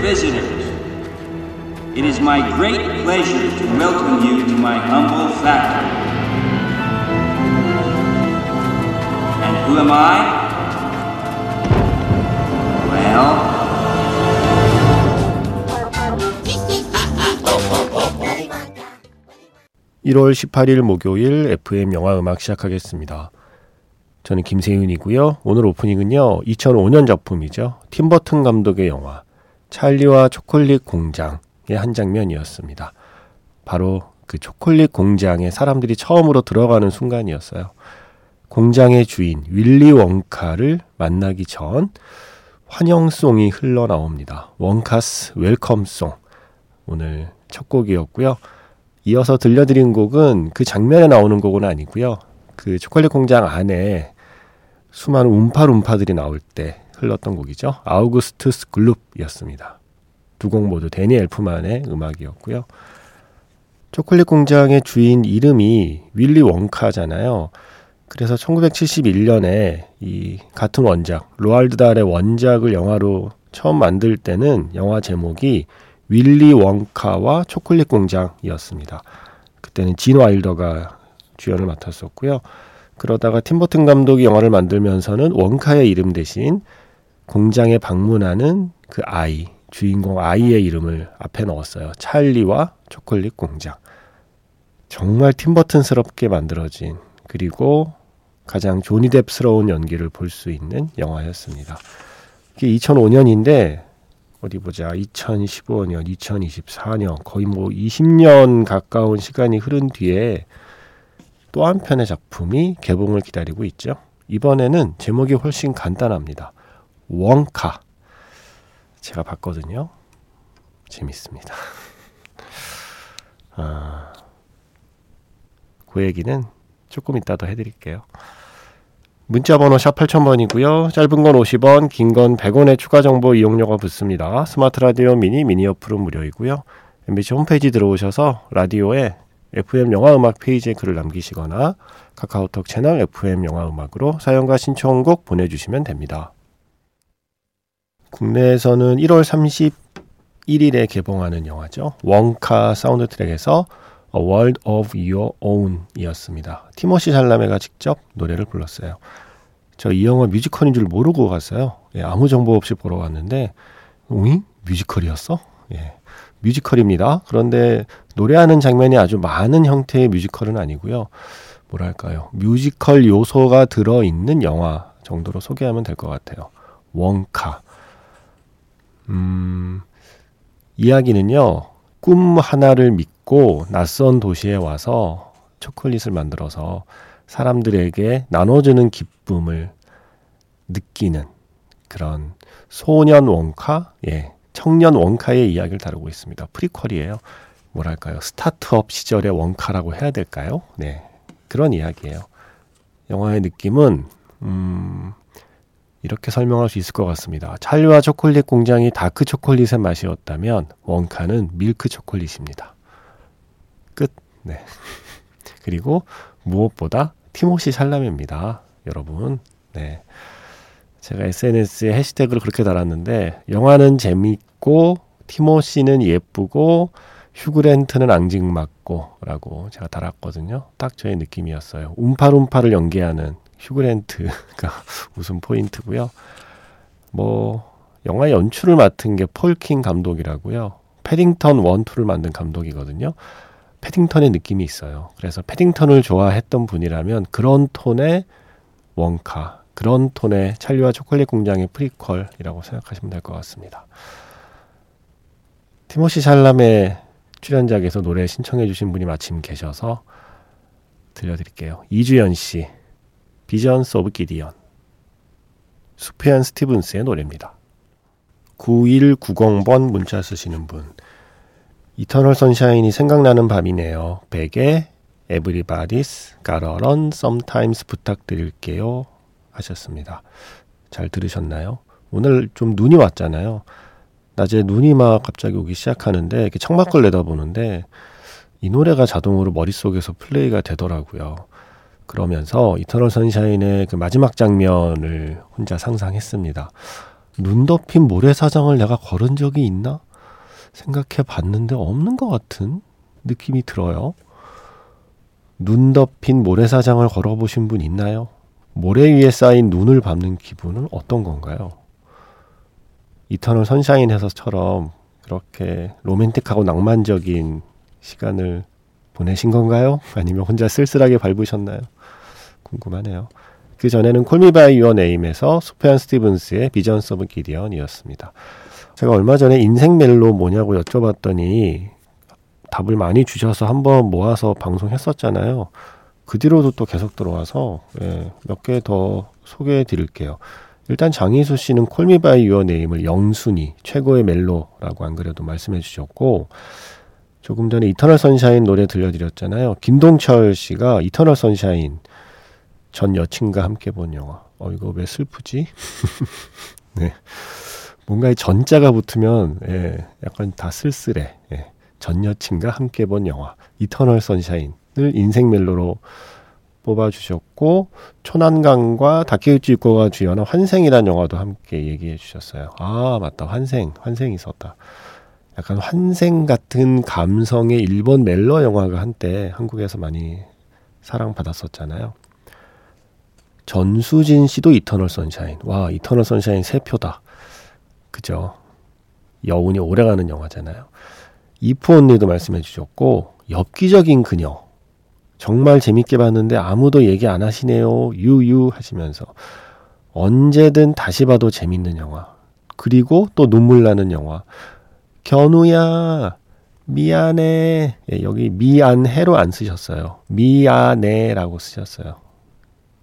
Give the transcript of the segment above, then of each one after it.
visitors. It is my great pleasure to welcome you to my humble factory. And who am I? Well, 1월 18일 목요일 FM 영화 음악 시작하겠습니다. 저는 김세윤이고요. 오늘 오프닝은요. 2005년 작품이죠. 팀버튼 감독의 영화 찰리와 초콜릿 공장의 한 장면이었습니다. 바로 그 초콜릿 공장에 사람들이 처음으로 들어가는 순간이었어요. 공장의 주인 윌리 원카를 만나기 전 환영송이 흘러나옵니다. 원카스 웰컴송. 오늘 첫 곡이었고요. 이어서 들려드린 곡은 그 장면에 나오는 곡은 아니고요. 그 초콜릿 공장 안에 수많은 움파룸파들이 나올 때 흘렀던 곡이죠. 아우구스투스 글룹이었습니다. 두 곡 모두 대니 엘프만의 음악이었고요. 초콜릿 공장의 주인 이름이 윌리 원카잖아요. 그래서 1971년에 이 같은 원작, 로알드 달의 원작을 영화로 처음 만들 때는 영화 제목이 윌리 원카와 초콜릿 공장이었습니다. 그때는 진 와일더가 주연을 맡았었고요. 그러다가 팀버튼 감독이 영화를 만들면서는 원카의 이름 대신 공장에 방문하는 그 아이, 주인공 아이의 이름을 앞에 넣었어요. 찰리와 초콜릿 공장. 정말 팀버튼스럽게 만들어진 그리고 가장 조니뎁스러운 연기를 볼 수 있는 영화였습니다. 이게 2005년인데 어디 보자. 2015년, 2024년 거의 뭐 20년 가까운 시간이 흐른 뒤에 또 한 편의 작품이 개봉을 기다리고 있죠. 이번에는 제목이 훨씬 간단합니다. 원카. 제가 봤거든요. 재밌습니다. 아, 그 얘기는 조금 이따 더 해드릴게요. 문자 번호 샵 8000번이고요. 짧은 건 50원, 긴 건 100원의 추가 정보 이용료가 붙습니다. 스마트 라디오 미니, 미니 어플은 무료이고요. MBC 홈페이지 들어오셔서 라디오에 FM 영화 음악 페이지에 글을 남기시거나 카카오톡 채널 FM 영화 음악으로 사연과 신청곡 보내주시면 됩니다. 국내에서는 1월 31일에 개봉하는 영화죠. 원카 사운드 트랙에서 A World of Your Own 이었습니다. 티모시 샬라메가 직접 노래를 불렀어요. 저 이 영화 뮤지컬인 줄 모르고 갔어요. 예, 아무 정보 없이 보러 왔는데, 응? 뮤지컬이었어? 예, 뮤지컬입니다. 그런데 노래하는 장면이 아주 많은 형태의 뮤지컬은 아니고요. 뭐랄까요. 뮤지컬 요소가 들어있는 영화 정도로 소개하면 될 것 같아요. 원카. 음, 이야기는요, 꿈 하나를 믿고 낯선 도시에 와서 초콜릿을 만들어서 사람들에게 나눠주는 기쁨을 느끼는 그런 소년 원카, 예, 청년 원카의 이야기를 다루고 있습니다. 프리퀄이에요. 뭐랄까요. 스타트업 시절의 원카라고 해야 될까요? 네. 그런 이야기예요. 영화의 느낌은, 음, 이렇게 설명할 수 있을 것 같습니다. 찰리와 초콜릿 공장이 다크 초콜릿의 맛이었다면 원카는 밀크 초콜릿입니다. 끝. 네. 그리고 무엇보다 티모시 샬라메입니다. 여러분. 네. 제가 SNS에 해시태그를 그렇게 달았는데 영화는 재밌고 티모시는 예쁘고 휴그랜트는 앙증맞고라고 제가 달았거든요. 딱 저의 느낌이었어요. 움파룸파를 연기하는 휴그랜트가 웃음 포인트고요. 뭐 영화 연출을 맡은 게 폴킹 감독이라고요. 패딩턴 1, 2를 만든 감독이거든요. 패딩턴의 느낌이 있어요. 그래서 패딩턴을 좋아했던 분이라면 그런 톤의 원카, 그런 톤의 찰리와 초콜릿 공장의 프리퀄이라고 생각하시면 될 것 같습니다. 티모시 샬라메 출연작에서 노래 신청해 주신 분이 마침 계셔서 들려드릴게요. 이주연 씨, Visions of Gideon 수프얀 스티븐스의 노래입니다. 9190번 문자 쓰시는 분 Eternal Sunshine이 생각나는 밤이네요. 벡의 Everybody's Gotta Learn Sometimes 부탁드릴게요 하셨습니다. 잘 들으셨나요? 오늘 좀 눈이 왔잖아요. 낮에 눈이 막 갑자기 오기 시작하는데 이렇게 창밖을 내다보는데 이 노래가 자동으로 머릿속에서 플레이가 되더라고요. 그러면서 Eternal Sunshine의 그 마지막 장면을 혼자 상상했습니다. 눈 덮인 모래사장을 내가 걸은 적이 있나? 생각해 봤는데 없는 것 같은 느낌이 들어요. 눈 덮인 모래사장을 걸어보신 분 있나요? 모래 위에 쌓인 눈을 밟는 기분은 어떤 건가요? 이터널 선샤인에서처럼 그렇게 로맨틱하고 낭만적인 시간을 보내신 건가요? 아니면 혼자 쓸쓸하게 밟으셨나요? 궁금하네요. 그 전에는 콜미바이 유어 네임에서 소페안 스티븐스의 비전스 오브 기디언이었습니다. 제가 얼마 전에 인생 멜로 뭐냐고 여쭤봤더니 답을 많이 주셔서 한번 모아서 방송했었잖아요. 그 뒤로도 또 계속 들어와서 예, 몇 개 더 소개해 드릴게요. 일단 장희수 씨는 Call Me by Your Name을 영순위 최고의 멜로라고 안 그래도 말씀해 주셨고 조금 전에 Eternal Sunshine 노래 들려드렸잖아요. 김동철 씨가 Eternal Sunshine 전 여친과 함께 본 영화. 어 이거 왜 슬프지? 네. 뭔가 전자가 붙으면 예, 약간 다 쓸쓸해. 예. 전 여친과 함께 본 영화 이터널 선샤인을 인생 멜로로 뽑아주셨고 초난강과 다케우치 유코가 주연한 환생이라는 영화도 함께 얘기해 주셨어요. 아 맞다 환생 환생이 있었다. 약간 환생 같은 감성의 일본 멜로 영화가 한때 한국에서 많이 사랑받았었잖아요. 전수진 씨도 Eternal Sunshine. 와 Eternal Sunshine 세 표다. 그죠? 여운이 오래가는 영화잖아요. If Only도 말씀해 주셨고 엽기적인 그녀 정말 재밌게 봤는데 아무도 얘기 안 하시네요. 유유 하시면서 언제든 다시 봐도 재밌는 영화. 그리고 또 눈물 나는 영화. 견우야 미안해. 예, 여기 미안해로 안 쓰셨어요. 미안해라고 쓰셨어요.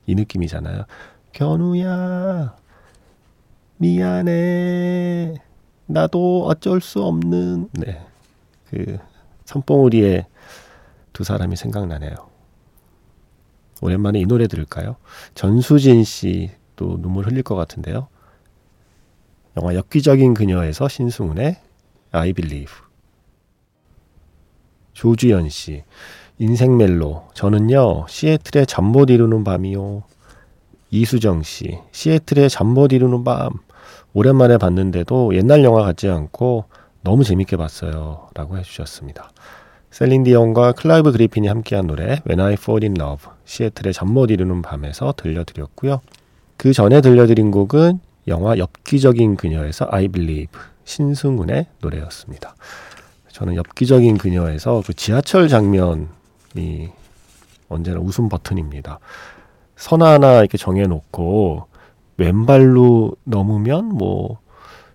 이 느낌이잖아요. 견우야 미안해. 나도 어쩔 수 없는 네. 그 선봉우리의 두 사람이 생각나네요. 오랜만에 이 노래 들을까요? 전수진 씨도 눈물 흘릴 것 같은데요. 영화 엽기적인 그녀에서 신승훈의 I Believe. 조주연 씨, 인생 멜로. 저는요, 시애틀의 잠 못 이루는 밤이요. 이수정 씨, 시애틀의 잠 못 이루는 밤. 오랜만에 봤는데도 옛날 영화 같지 않고 너무 재밌게 봤어요. 라고 해주셨습니다. 셀린 디온과 클라이브 그리핀이 함께한 노래 When I Fall in Love 시애틀의 잠 못 이루는 밤에서 들려드렸고요. 그 전에 들려드린 곡은 영화 엽기적인 그녀에서 I Believe 신승훈의 노래였습니다. 저는 엽기적인 그녀에서 그 지하철 장면 이 언제나 웃음 버튼입니다. 선 하나 이렇게 정해놓고 왼발로 넘으면 뭐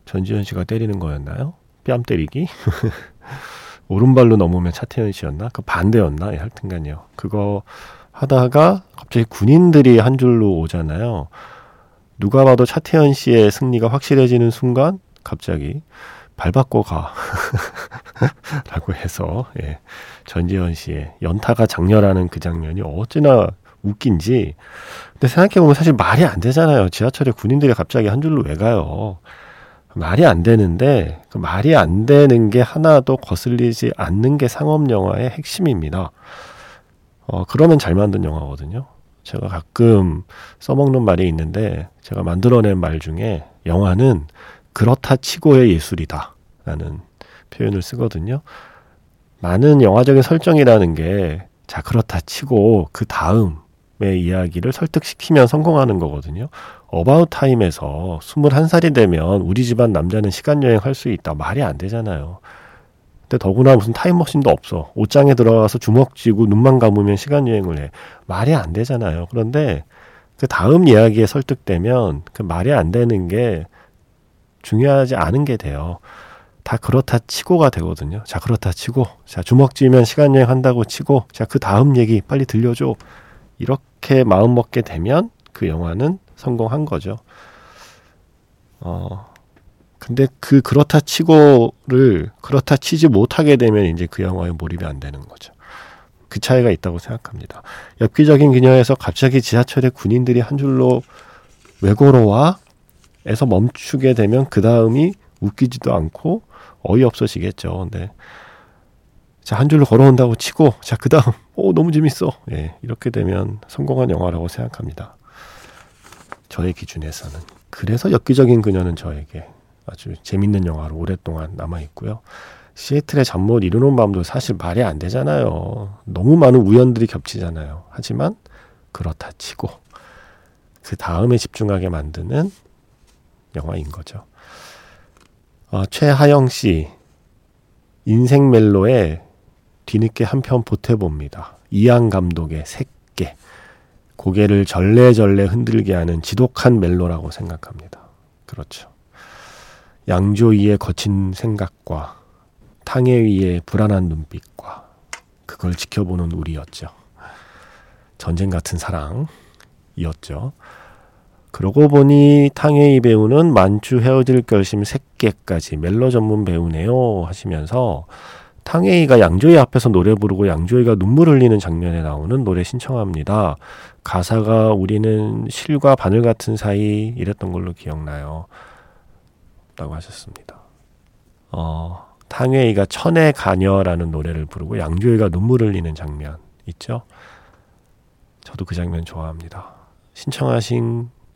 전지현 씨가 때리는 거였나요? 뺨 때리기? 오른발로 넘으면 차태현 씨였나? 그 반대였나? 예, 하여튼간요. 그거 하다가 갑자기 군인들이 한 줄로 오잖아요. 누가 봐도 차태현 씨의 승리가 확실해지는 순간 갑자기 발 바꿔 가. 라고 해서, 예. 전지현 씨의 연타가 장렬하는 그 장면이 어찌나 웃긴지. 근데 생각해보면 사실 말이 안 되잖아요. 지하철에 군인들이 갑자기 한 줄로 왜 가요? 말이 안 되는데 그 말이 안 되는 게 하나도 거슬리지 않는 게 상업 영화의 핵심입니다. 어, 그러면 잘 만든 영화거든요. 제가 가끔 써먹는 말이 있는데 제가 만들어낸 말 중에 영화는 그렇다 치고의 예술이다 라는 표현을 쓰거든요. 많은 영화적인 설정이라는 게 자, 그렇다 치고 그 다음의 이야기를 설득시키면 성공하는 거거든요. 어바웃 타임에서 21살이 되면 우리 집안 남자는 시간 여행 할 수 있다. 말이 안 되잖아요. 근데 더구나 무슨 타임머신도 없어. 옷장에 들어가서 주먹 쥐고 눈만 감으면 시간 여행을 해. 말이 안 되잖아요. 그런데 그 다음 이야기에 설득되면 그 말이 안 되는 게 중요하지 않은 게 돼요. 다 그렇다 치고가 되거든요. 자, 그렇다 치고. 자, 주먹 쥐면 시간 여행 한다고 치고. 자, 그 다음 얘기 빨리 들려줘. 이렇게 마음 먹게 되면 그 영화는 성공한 거죠. 어, 근데 그 그렇다 치고를 그렇다 치지 못하게 되면 이제 그 영화에 몰입이 안 되는 거죠. 그 차이가 있다고 생각합니다. 엽기적인 그녀에서 갑자기 지하철에 군인들이 한 줄로 왜 걸어와? 에서 멈추게 되면 그 다음이 웃기지도 않고 어이없어지겠죠. 근데 자, 한 줄로 걸어온다고 치고, 자, 그 다음, 오, 너무 재밌어. 예, 이렇게 되면 성공한 영화라고 생각합니다. 저의 기준에서는. 그래서 엽기적인 그녀는 저에게 아주 재밌는 영화로 오랫동안 남아 있고요. 시애틀의 잠 못 이루는 밤도 사실 말이 안 되잖아요. 너무 많은 우연들이 겹치잖아요. 하지만 그렇다 치고 그 다음에 집중하게 만드는 영화인 거죠. 어, 최하영 씨 인생 멜로에 뒤늦게 한 편 보태봅니다. 이양 감독의 새끼 고개를 절레절레 흔들게 하는 지독한 멜로라고 생각합니다. 그렇죠. 양조위의 거친 생각과 탕해 위의 불안한 눈빛과 그걸 지켜보는 우리였죠. 전쟁 같은 사랑이었죠. 그러고 보니 탕웨이 배우는 만추 헤어질 결심 3개까지 멜로 전문 배우네요 하시면서 탕웨이가 양조위 앞에서 노래 부르고 양조위가 눈물 흘리는 장면에 나오는 노래 신청합니다. 가사가 우리는 실과 바늘 같은 사이 이랬던 걸로 기억나요. 라고 하셨습니다. 어, 탕웨이가 천의 가녀라는 노래를 부르고 양조위가 눈물 흘리는 장면 있죠? 저도 그 장면 좋아합니다. 신청하신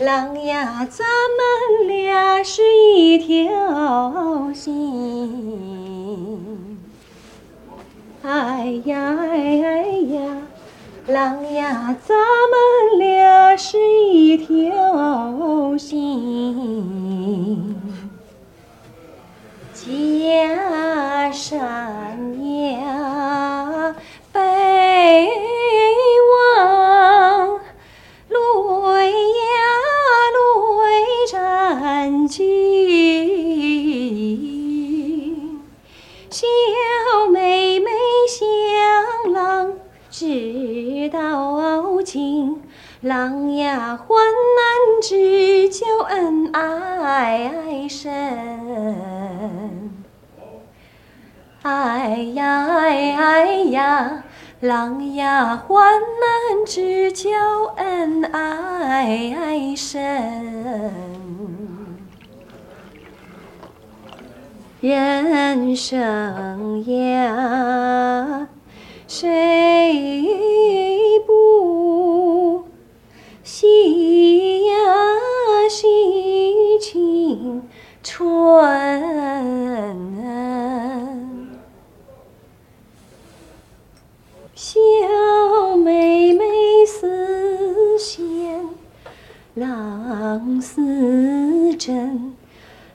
郎呀，咱们俩是一条心。哎呀哎呀，郎呀，咱们俩是一条心。家山呀，北知道情，郎呀患难之交恩爱深。哎呀哎哎呀，郎呀患难之交恩爱深。人生呀，谁不惜呀惜青春？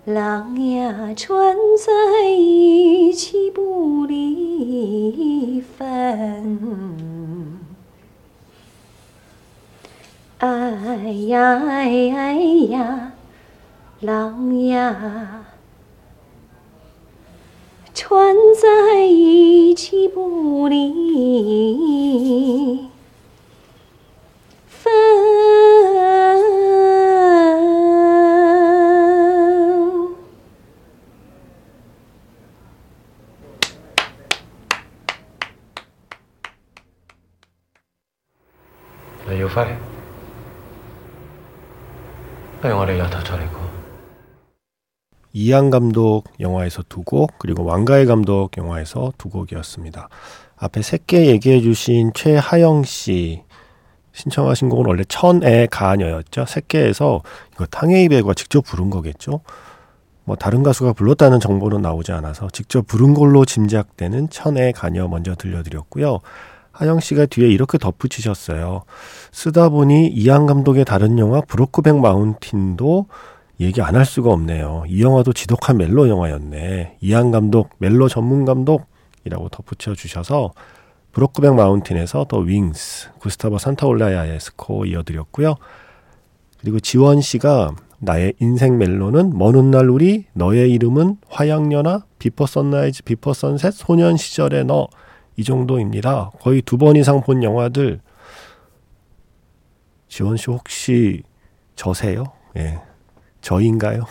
郎呀，穿在一起不离分。哎呀哎哎呀，郎呀，穿在一起不离分。fare? 영화를 이하 다 잘했고. 이안 감독 영화에서 두 곡, 그리고 왕가의 감독 영화에서 두 곡이었습니다. 앞에 세 개 얘기해 주신 최하영 씨 신청하신 곡은 원래 천의 가녀였죠. 세 개에서 이거 탕웨이베가 직접 부른 거겠죠. 뭐 다른 가수가 불렀다는 정보는 나오지 않아서 직접 부른 걸로 짐작되는 천의 가녀 먼저 들려드렸고요. 하영 씨가 뒤에 이렇게 덧붙이셨어요. 쓰다 보니 이안 감독의 다른 영화 브로크백 마운틴도 얘기 안 할 수가 없네요. 이 영화도 지독한 멜로 영화였네. 이안 감독, 멜로 전문 감독이라고 덧붙여 주셔서 브로크백 마운틴에서 The Wings, 구스타보 산타올라야의 스코어 이어드렸고요. 그리고 지원 씨가 나의 인생 멜로는 먼 훗날 우리, 너의 이름은 화양연화, Before Sunrise, Before Sunset, 소년 시절의 너 이 정도입니다. 거의 두 번 이상 본 영화들 지원 씨 혹시 저세요? 예. 저인가요?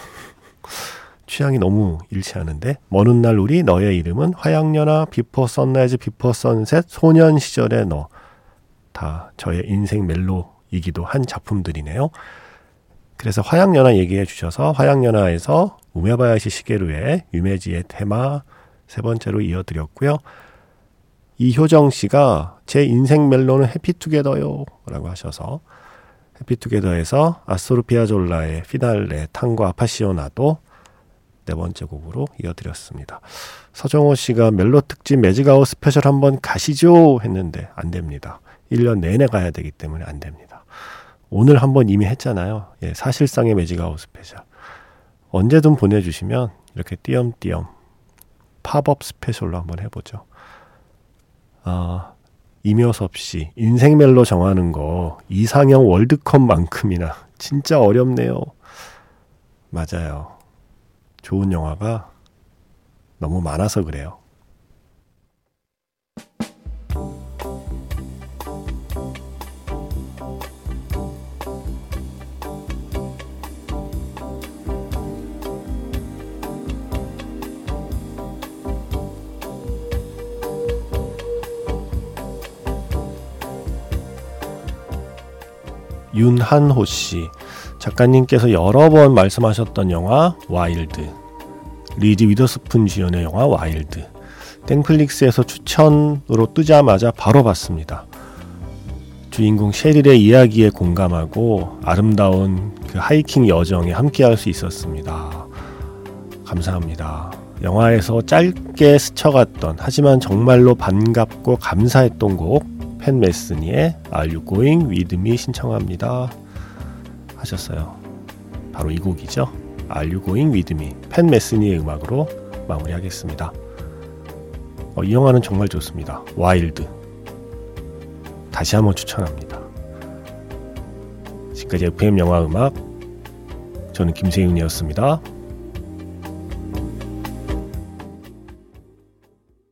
취향이 너무 일치하는데 먼 훗날 우리 너의 이름은 화양연화 Before Sunrise Before Sunset 소년 시절의 너 다 저의 인생 멜로이기도 한 작품들이네요. 그래서 화양연화 얘기해 주셔서 화양연화에서 우메바야시 시게루의 유메지의 테마 세 번째로 이어드렸고요. 이효정 씨가 제 인생 멜로는 Happy Together요 라고 하셔서 Happy Together에서 아스토르 피아졸라의 Finale Tango Apasionado 네 번째 곡으로 이어드렸습니다. 서정호 씨가 멜로 특집 Magic Hour Special 한번 가시죠 했는데 안 됩니다. 1년 내내 가야 되기 때문에 안 됩니다. 오늘 한번 이미 했잖아요. 예, 사실상의 Magic Hour Special. 언제든 보내주시면 이렇게 띄엄띄엄 팝업 스페셜로 한번 해보죠. 아, 이묘섭 씨, 인생 멜로 정하는 거 이상형 월드컵만큼이나 진짜 어렵네요. 맞아요. 좋은 영화가 너무 많아서 그래요. 윤한호 씨. 작가님께서 여러 번 말씀하셨던 영화 와일드. 리즈 위더스푼 주연의 영화 와일드. 땡플릭스에서 추천으로 뜨자마자 바로 봤습니다. 주인공 셰릴의 이야기에 공감하고 아름다운 그 하이킹 여정에 함께할 수 있었습니다. 감사합니다. 영화에서 짧게 스쳐갔던 하지만 정말로 반갑고 감사했던 곡 팻 메스니의 Are You Going With Me 신청합니다 하셨어요. 바로 이 곡이죠. Are You Going With Me 팻 메스니의 음악으로 마무리하겠습니다. 어, 이 영화는 정말 좋습니다. 와일드 다시 한번 추천합니다. 지금까지 FM 영화 음악 저는 김세윤이었습니다.